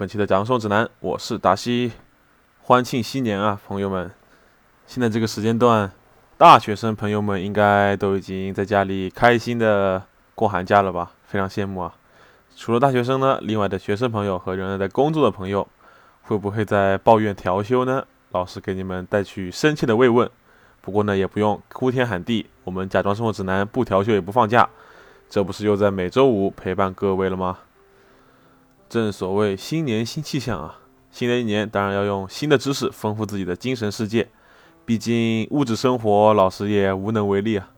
本期的讲授指南，我是达西。欢庆新年啊，朋友们！现在这个时间段，大学生朋友们应该都已经在家里开心的过寒假了吧？非常羡慕啊！除了大学生呢，另外的学生朋友和仍然在工作的朋友，会不会在抱怨调休呢？老师给你们带去深切的慰问。不过呢，也不用哭天喊地，我们假装生活指南不调休也不放假，这不是又在每周五陪伴各位了吗？正所谓新年新气象啊！新的一年当然要用新的知识丰富自己的精神世界，毕竟物质生活老师也无能为力啊。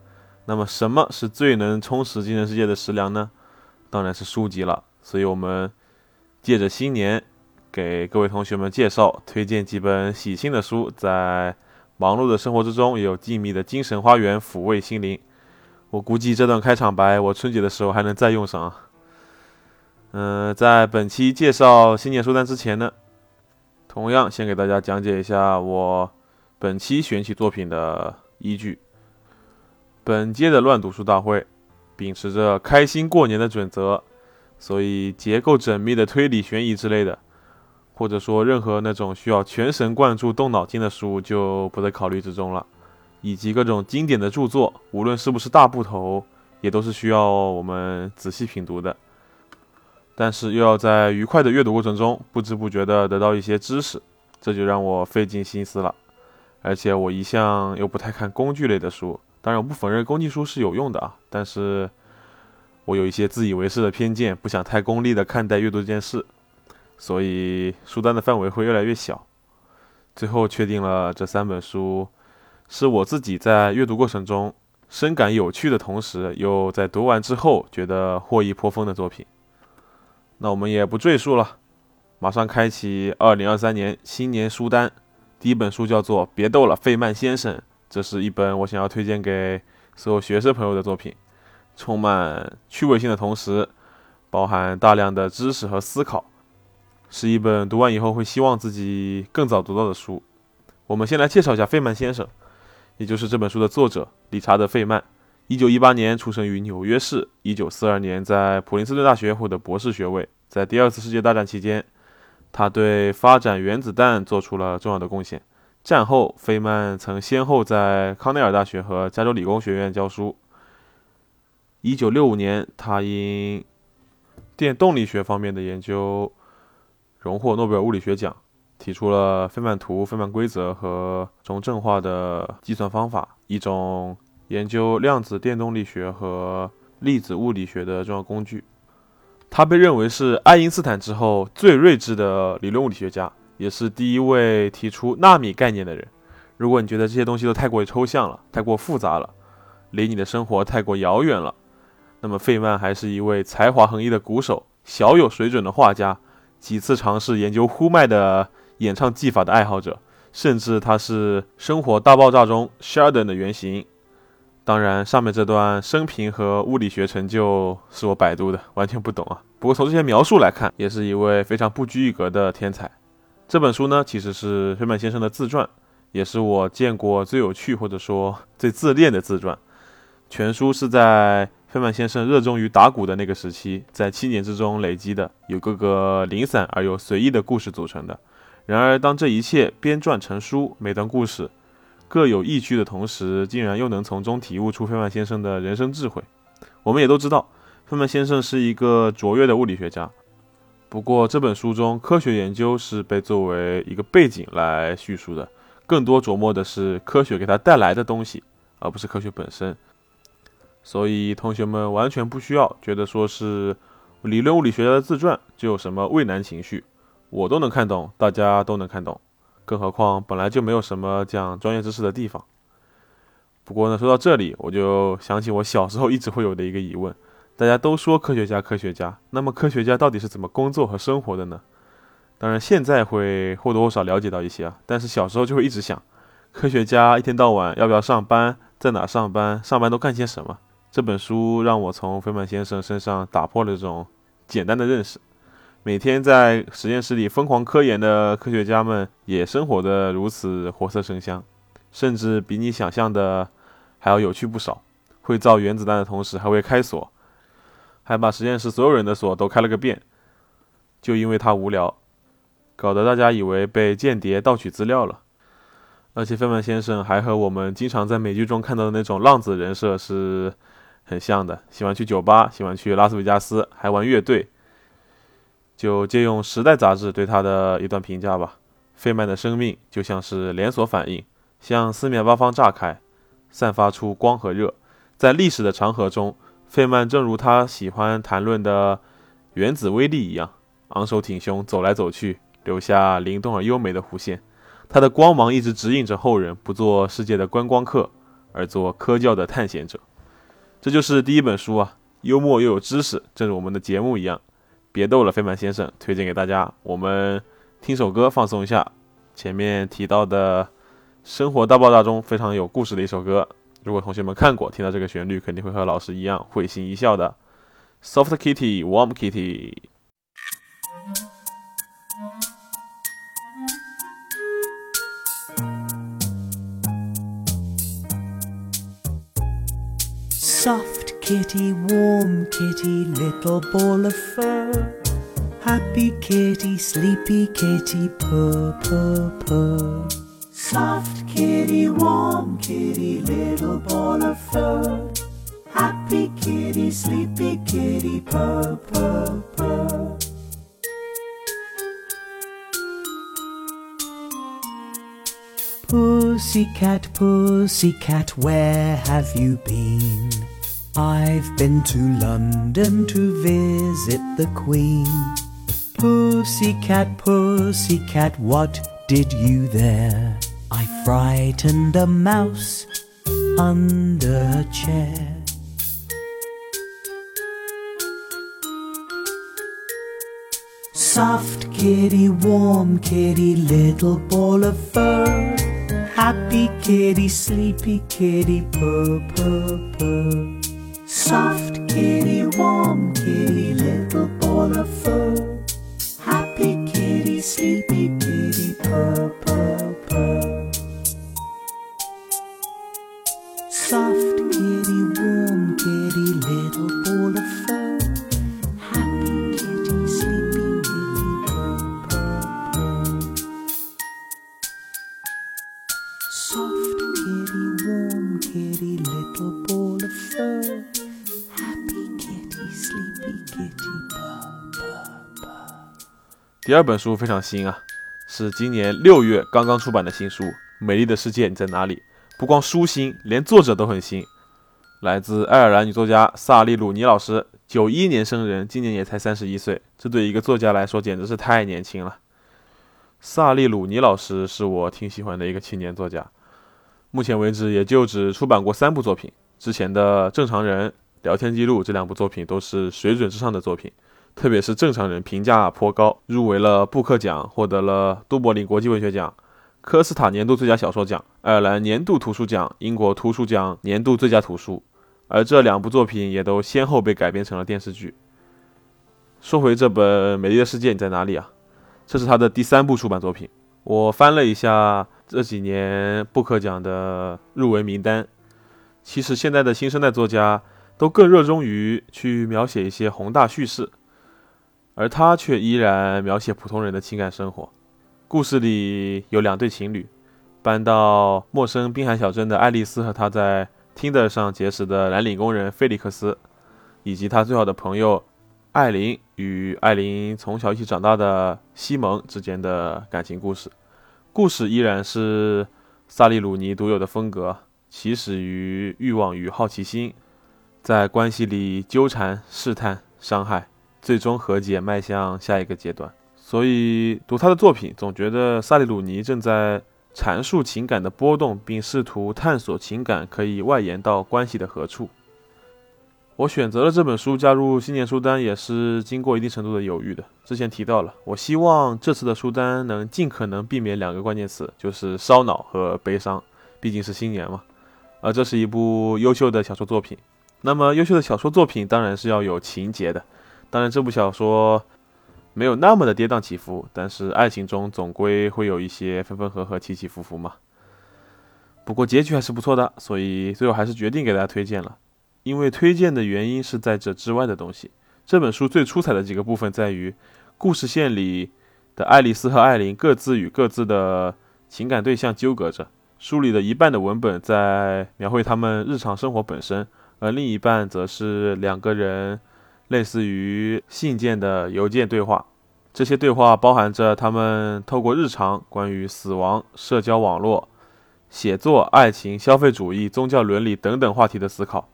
那么什么是最能充实精神世界的食粮呢？当然是书籍了。所以我们借着新年，给各位同学们介绍、推荐几本喜庆的书，在忙碌的生活之中也有静谧的精神花园抚慰心灵。我估计这段开场白，我春节的时候还能再用上啊。嗯，在本期介绍新年书单之前呢，同样先给大家讲解一下我本期选取作品的依据。本届的乱读书大会秉持着开心过年的准则，所以结构缜密的推理悬疑之类的，或者说任何那种需要全神贯注、动脑筋的书就不在考虑之中了。以及各种经典的著作，无论是不是大部头，也都是需要我们仔细品读的。但是又要在愉快的阅读过程中不知不觉地得到一些知识，这就让我费尽心思了。而且我一向又不太看工具类的书，当然我不否认工具书是有用的啊，但是我有一些自以为是的偏见，不想太功利地看待阅读这件事，所以书单的范围会越来越小。最后确定了这三本书，是我自己在阅读过程中深感有趣的同时，又在读完之后觉得获益颇丰的作品。那我们也不赘述了，马上开启二零二三年新年书单。第一本书叫做《别逗了，费曼先生》，这是一本我想要推荐给所有学生朋友的作品，充满趣味性的同时，包含大量的知识和思考，是一本读完以后会希望自己更早读到的书。我们先来介绍一下费曼先生，也就是这本书的作者理查德·费曼。一九一八年出生于纽约市，一九四二年在普林斯顿大学获得博士学位。在第二次世界大战期间，他对发展原子弹做出了重要的贡献。战后，费曼曾先后在康奈尔大学和加州理工学院教书。一九六五年，他因电动力学方面的研究荣获诺贝尔物理学奖，提出了费曼图、费曼规则和中正化的计算方法，一种。研究量子电动力学和粒子物理学的重要工具。他被认为是爱因斯坦之后最睿智的理论物理学家，也是第一位提出纳米概念的人。如果你觉得这些东西都太过于抽象了，太过复杂了，离你的生活太过遥远了，那么费曼还是一位才华横溢的鼓手，小有水准的画家，几次尝试研究呼麦的演唱技法的爱好者，甚至他是《生活大爆炸》中 Sheldon 的原型。当然，上面这段生平和物理学成就是我百度的，完全不懂啊。不过从这些描述来看，也是一位非常不拘一格的天才。这本书呢，其实是费曼先生的自传，也是我见过最有趣或者说最自恋的自传。全书是在费曼先生热衷于打鼓的那个时期，在七年之中累积的，有各个零散而又随意的故事组成的。然而，当这一切编撰成书，每段故事。各有异趣的同时，竟然又能从中体悟出费曼先生的人生智慧。我们也都知道，费曼先生是一个卓越的物理学家。不过，这本书中科学研究是被作为一个背景来叙述的，更多琢磨的是科学给他带来的东西，而不是科学本身。所以，同学们完全不需要觉得说是理论物理学家的自传就有什么畏难情绪，我都能看懂，大家都能看懂。更何况本来就没有什么讲专业知识的地方。不过呢，说到这里，我就想起我小时候一直会有的一个疑问：大家都说科学家，科学家，那么科学家到底是怎么工作和生活的呢？当然，现在会或多或少了解到一些啊，但是小时候就会一直想，科学家一天到晚要不要上班，在哪上班，上班都干些什么？这本书让我从费曼先生身上打破了这种简单的认识。每天在实验室里疯狂科研的科学家们，也生活的如此活色生香，甚至比你想象的还要有趣不少。会造原子弹的同时，还会开锁，还把实验室所有人的锁都开了个遍。就因为他无聊，搞得大家以为被间谍盗取资料了。而且费曼先生还和我们经常在美剧中看到的那种浪子人设是很像的，喜欢去酒吧，喜欢去拉斯维加斯，还玩乐队。就借用《时代》杂志对他的一段评价吧：费曼的生命就像是连锁反应，向四面八方炸开，散发出光和热。在历史的长河中，费曼正如他喜欢谈论的原子威力一样，昂首挺胸走来走去，留下灵动而优美的弧线。他的光芒一直指引着后人，不做世界的观光客，而做科教的探险者。这就是第一本书啊，幽默又有知识，正如我们的节目一样。别逗了，费曼先生，推荐给大家。我们听首歌放松一下。前面提到的《生活大爆炸》中非常有故事的一首歌，如果同学们看过，听到这个旋律，肯定会和老师一样会心一笑的。Soft Kitty, Warm Kitty。Kitty, warm kitty, little ball of fur. Happy kitty, sleepy kitty, purr, purr, purr. Soft kitty, warm kitty, little ball of fur. Happy kitty, sleepy kitty, purr, purr, purr. Pussycat, pussycat, where have you been? I've been to London to visit the Queen. Pussycat, pussycat, what did you there? I frightened a mouse under a chair. Soft kitty, warm kitty, little ball of fur. Happy kitty, sleepy kitty, purr, purr, purr. Soft kitty, warm kitty, little ball of fur. Happy kitty, sleepy kitty, purr, purr, purr. Soft kitty, warm kitty, little ball of fur. Happy kitty, sleepy kitty, purr. Soft kitty, warm kitty, little ball of fur. 第二本书非常新啊，是今年六月刚刚出版的新书《美丽的世界你在哪里》。不光书新，连作者都很新，来自爱尔兰女作家萨利鲁尼老师，九一年生人，今年也才三十一岁，这对一个作家来说简直是太年轻了。萨利鲁尼老师是我挺喜欢的一个青年作家，目前为止也就只出版过三部作品，之前的《正常人》《聊天记录》这两部作品都是水准之上的作品。特别是《正常人》评价颇高，入围了布克奖，获得了都柏林国际文学奖、科斯塔年度最佳小说奖、爱尔兰年度图书奖、英国图书奖年度最佳图书。而这两部作品也都先后被改编成了电视剧。说回这本《美丽的世界你在哪里》啊？这是他的第三部出版作品。我翻了一下这几年布克奖的入围名单，其实现在的新生代作家都更热衷于去描写一些宏大叙事。而他却依然描写普通人的情感生活。故事里有两对情侣，搬到陌生滨海小镇的爱丽丝和她在 Tinder 上结识的蓝领工人菲利克斯，以及他最好的朋友艾琳与艾琳从小一起长大的西蒙之间的感情故事。故事依然是萨利鲁尼独有的风格，起始于欲望与好奇心，在关系里纠缠、试探、伤害。最终和解，迈向下一个阶段。所以读他的作品，总觉得萨利鲁尼正在阐述情感的波动，并试图探索情感可以外延到关系的何处。我选择了这本书加入新年书单，也是经过一定程度的犹豫的。之前提到了，我希望这次的书单能尽可能避免两个关键词，就是烧脑和悲伤，毕竟是新年嘛。而这是一部优秀的小说作品，那么优秀的小说作品当然是要有情节的。当然，这部小说没有那么的跌宕起伏，但是爱情中总归会有一些分分合合、起起伏伏嘛。不过结局还是不错的，所以最后还是决定给大家推荐了。因为推荐的原因是在这之外的东西。这本书最出彩的几个部分在于，故事线里的爱丽丝和艾琳各自与各自的情感对象纠葛着。书里的一半的文本在描绘他们日常生活本身，而另一半则是两个人类似于信件的邮件对话。这些对话包含着他们透过日常关于死亡、社交网络、写作、爱情、消费主义、宗教伦理等等话题的思考。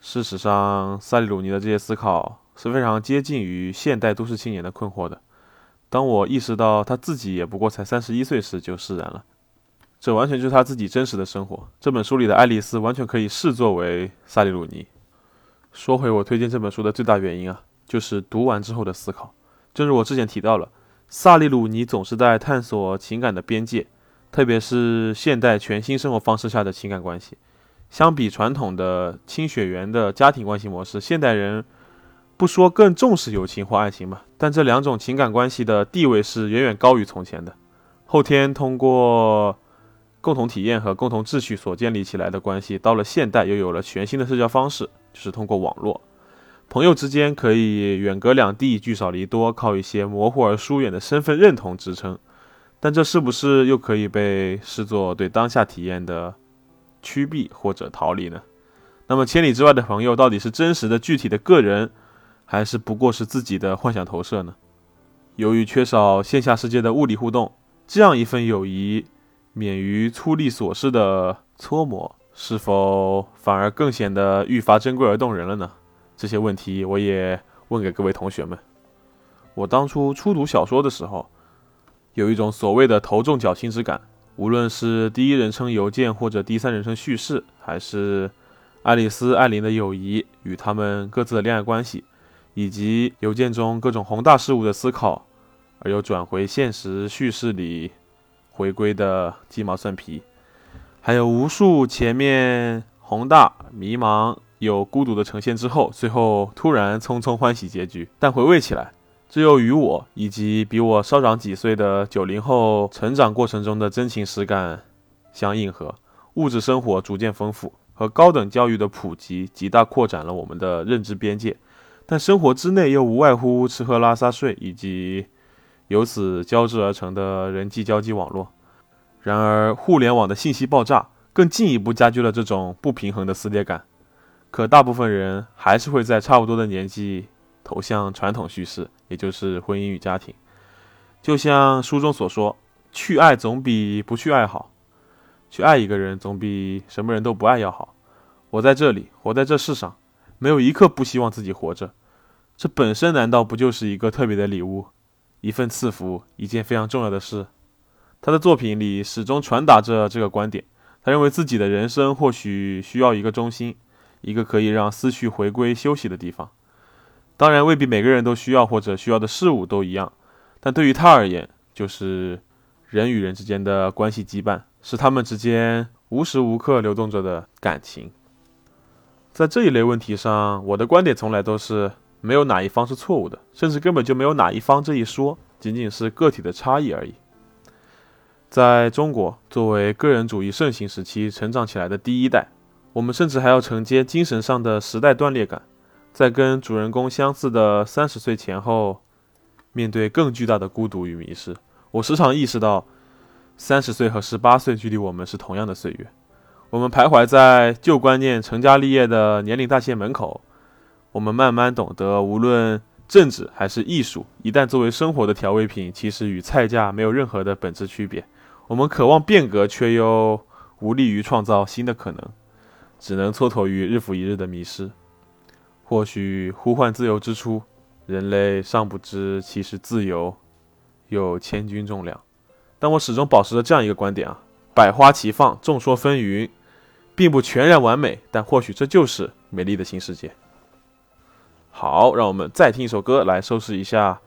事实上，萨利鲁尼的这些思考是非常接近于现代都市青年的困惑的。当我意识到他自己也不过才三十一岁时，就释然了。这完全就是他自己真实的生活。这本书里的爱丽丝完全可以视作为萨利鲁尼。说回我推荐这本书的最大原因啊，就是读完之后的思考。正如我之前提到了，萨利鲁尼总是在探索情感的边界，特别是现代全新生活方式下的情感关系。相比传统的亲血缘的家庭关系模式，现代人不说更重视友情或爱情吧，但这两种情感关系的地位是远远高于从前的。后天通过共同体验和共同秩序所建立起来的关系，到了现代又有了全新的社交方式，就是通过网络，朋友之间可以远隔两地，聚少离多，靠一些模糊而疏远的身份认同支撑。但这是不是又可以被视作对当下体验的？趋避或者逃离呢？那么千里之外的朋友到底是真实的具体的个人，还是不过是自己的幻想投射呢？由于缺少线下世界的物理互动，这样一份友谊，免于粗粝琐事的搓磨，是否反而更显得愈发珍贵而动人了呢？这些问题我也问给各位同学们。我当初初读小说的时候，有一种所谓的头重脚轻之感。无论是第一人称邮件，或者第三人称叙事，还是爱丽丝、艾琳的友谊与他们各自的恋爱关系，以及邮件中各种宏大事物的思考，而又转回现实叙事里回归的鸡毛蒜皮，还有无数前面宏大、迷茫又孤独的呈现之后，最后突然匆匆欢喜结局。但回味起来。这又与我以及比我稍长几岁的九零后成长过程中的真情实感相应和，物质生活逐渐丰富和高等教育的普及，极大扩展了我们的认知边界。但生活之内又无外乎吃喝拉撒睡，以及由此交织而成的人际交际网络。然而，互联网的信息爆炸更进一步加剧了这种不平衡的撕裂感。可大部分人还是会在差不多的年纪。投向传统叙事，也就是婚姻与家庭。就像书中所说，去爱总比不去爱好。去爱一个人总比什么人都不爱要好。我在这里，活在这世上，没有一刻不希望自己活着。这本身难道不就是一个特别的礼物，一份赐福，一件非常重要的事？他的作品里始终传达着这个观点。他认为自己的人生或许需要一个中心，一个可以让思绪回归休息的地方。当然未必每个人都需要或者需要的事物都一样，但对于他而言，就是人与人之间的关系羁绊，是他们之间无时无刻流动着的感情。在这一类问题上，我的观点从来都是没有哪一方是错误的，甚至根本就没有哪一方这一说，仅仅是个体的差异而已。在中国，作为个人主义盛行时期成长起来的第一代，我们甚至还要承接精神上的时代断裂感。在跟主人公相似的三十岁前后，面对更巨大的孤独与迷失，我时常意识到，三十岁和十八岁距离我们是同样的岁月。我们徘徊在旧观念成家立业的年龄大限门口，我们慢慢懂得，无论政治还是艺术，一旦作为生活的调味品，其实与菜价没有任何的本质区别。我们渴望变革，却又无力于创造新的可能，只能蹉跎于日复一日的迷失。或许呼唤自由之初，人类尚不知其实自由有千钧重量。但我始终保持着这样一个观点啊：百花齐放，众说纷纭，并不全然完美，但或许这就是美丽的新世界。好，让我们再听一首歌来收拾一下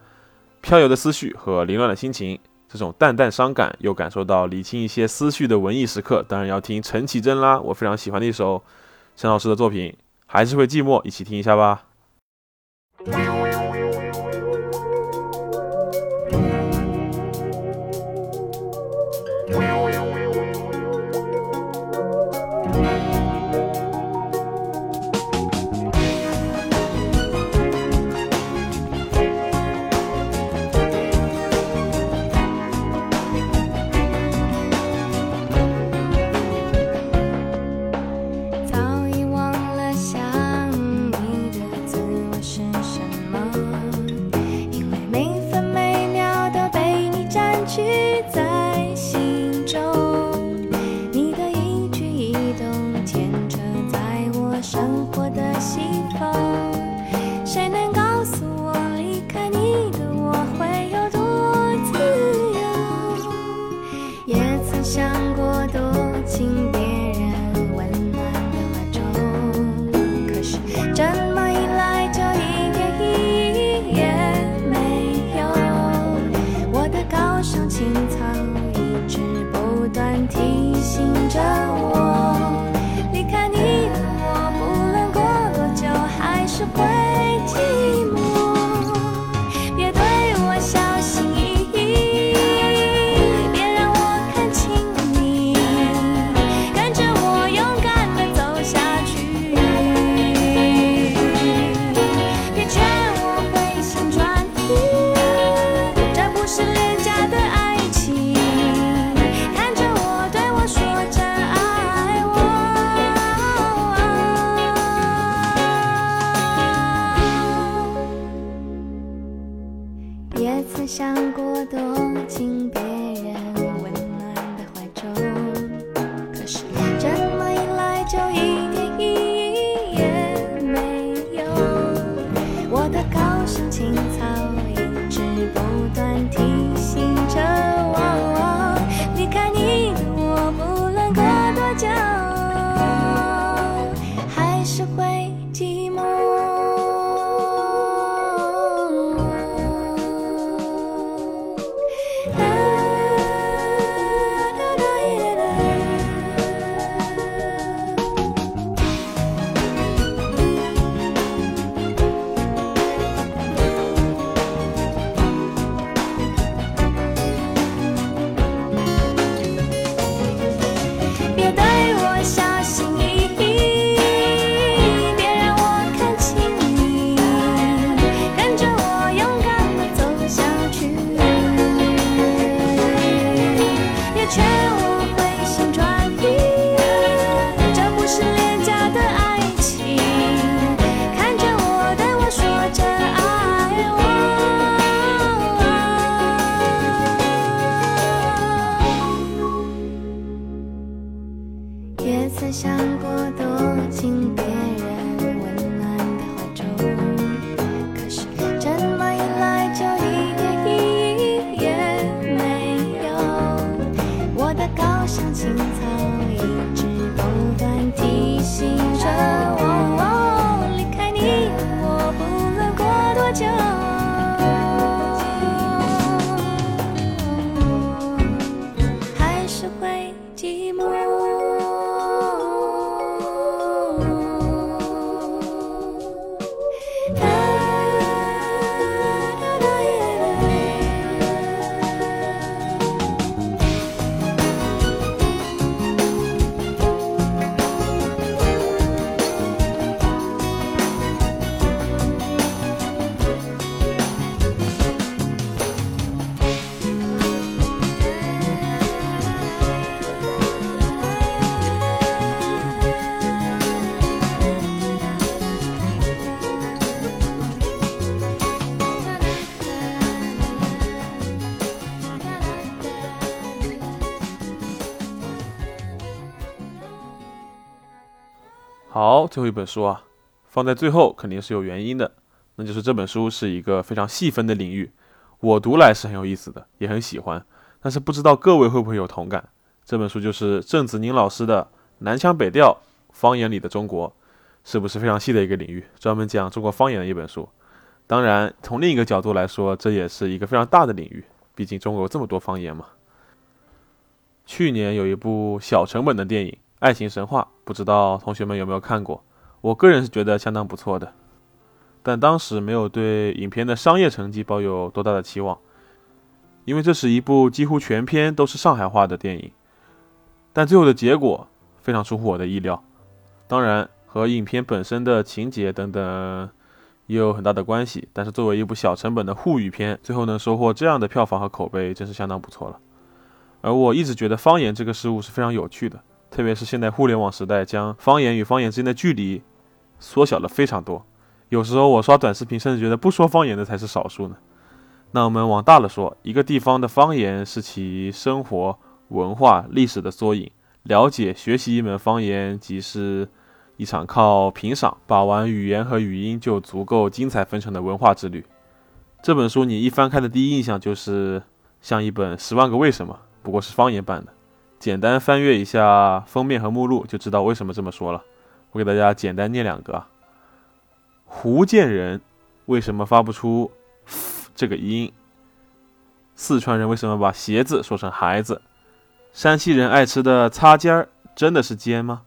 飘游的思绪和凌乱的心情。这种淡淡伤感又感受到理清一些思绪的文艺时刻，当然要听陈绮贞啦，我非常喜欢的一首陈老师的作品。还是会寂寞，一起听一下吧。好，最后一本书啊，放在最后肯定是有原因的，那就是这本书是一个非常细分的领域，我读来是很有意思的，也很喜欢，但是不知道各位会不会有同感？这本书就是郑子宁老师的《南腔北调：方言里的中国》，是不是非常细的一个领域，专门讲中国方言的一本书？当然，从另一个角度来说，这也是一个非常大的领域，毕竟中国有这么多方言嘛。去年有一部小成本的电影《爱情神话》，不知道同学们有没有看过？我个人是觉得相当不错的，但当时没有对影片的商业成绩抱有多大的期望，因为这是一部几乎全篇都是上海话的电影。但最后的结果非常出乎我的意料，当然和影片本身的情节等等也有很大的关系。但是作为一部小成本的沪语片，最后能收获这样的票房和口碑，真是相当不错了。而我一直觉得方言这个事物是非常有趣的，特别是现在互联网时代，将方言与方言之间的距离缩小了非常多。有时候我刷短视频，甚至觉得不说方言的才是少数呢。那我们往大了说，一个地方的方言是其生活、文化、历史的缩影。了解、学习一门方言，即是一场靠评赏把玩语言和语音就足够精彩纷呈的文化之旅。这本书你一翻开的第一印象就是像一本《十万个为什么》。不过是方言版的，简单翻阅一下封面和目录，就知道为什么这么说了。我给大家简单念两个：福建人为什么发不出这个音？四川人为什么把鞋子说成孩子？山西人爱吃的擦尖儿真的是尖吗？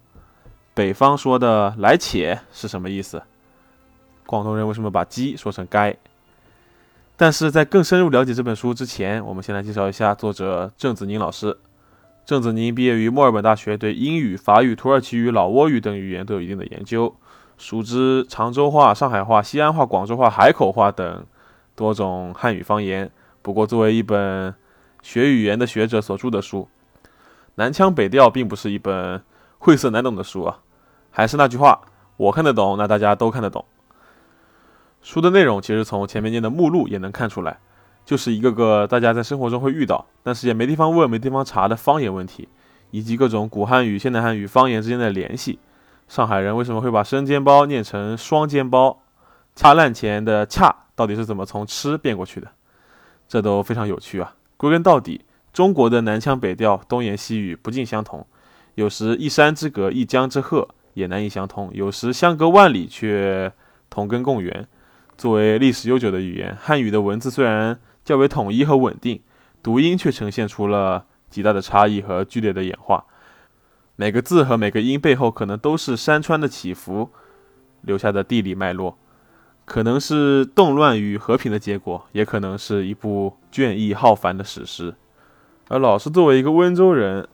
北方说的来且是什么意思？广东人为什么把鸡说成该？但是在更深入了解这本书之前，我们先来介绍一下作者郑子宁老师。郑子宁毕业于墨尔本大学，对英语、法语、土耳其语、老挝语等语言都有一定的研究，熟知常州话、上海话、西安话、广州话、海口话等多种汉语方言。不过，作为一本学语言的学者所著的书，《南腔北调》并不是一本晦涩难懂的书啊。还是那句话，我看得懂，那大家都看得懂。书的内容其实从前面念的目录也能看出来，就是一个个大家在生活中会遇到，但是也没地方问、没地方查的方言问题，以及各种古汉语、现代汉语方言之间的联系。上海人为什么会把生煎包念成双煎包？恰烂钱的恰到底是怎么从吃变过去的？这都非常有趣啊！归根到底，中国的南腔北调、东言西语不尽相同，有时一山之隔、一江之壑也难以相通，有时相隔万里却同根共源。作为历史悠久的语言，汉语的文字虽然较为统一和稳定，读音却呈现出了极大的差异和剧烈的演化。每个字和每个音背后，可能都是山川的起伏留下的地理脉络，可能是动乱与和平的结果，也可能是一部倦意浩繁的史诗。而老师作为一个温州人，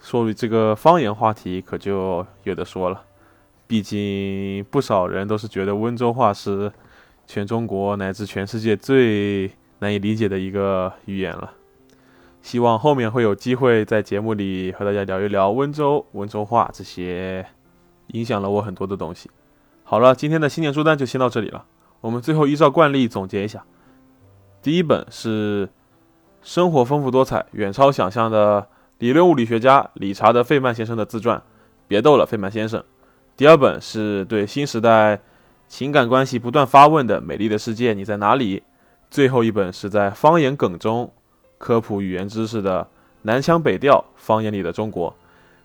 说这个方言话题可就有的说了。毕竟不少人都是觉得温州话是。全中国乃至全世界最难以理解的一个语言了。希望后面会有机会在节目里和大家聊一聊温州温州话这些影响了我很多的东西。好了，今天的新年书单就先到这里了。我们最后依照惯例总结一下：第一本是生活丰富多彩、远超想象的理论物理学家理查德·费曼先生的自传《别逗了，费曼先生》，第二本是对新时代情感关系不断发问的《美丽的世界你在哪里》，最后一本是在方言梗中科普语言知识的《南腔北调方言里的中国》。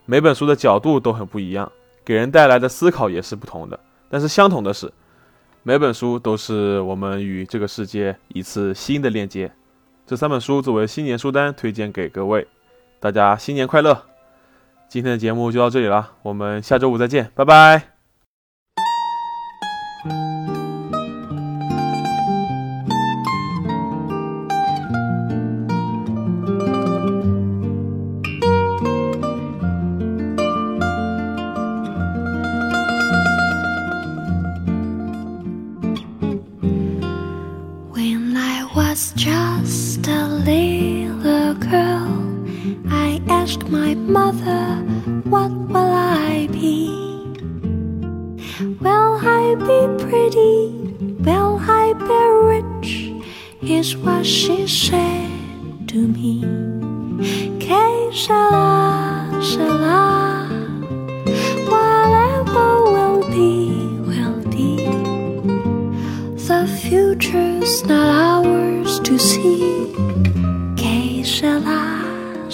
每本书的角度都很不一样，给人带来的思考也是不同的。但是相同的是，每本书都是我们与这个世界一次新的链接。这三本书作为新年书单推荐给各位，大家新年快乐！今天的节目就到这里了，我们下周五再见，拜拜。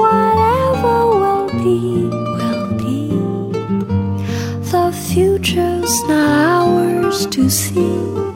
Whatever will be, will be. The future's not ours to see.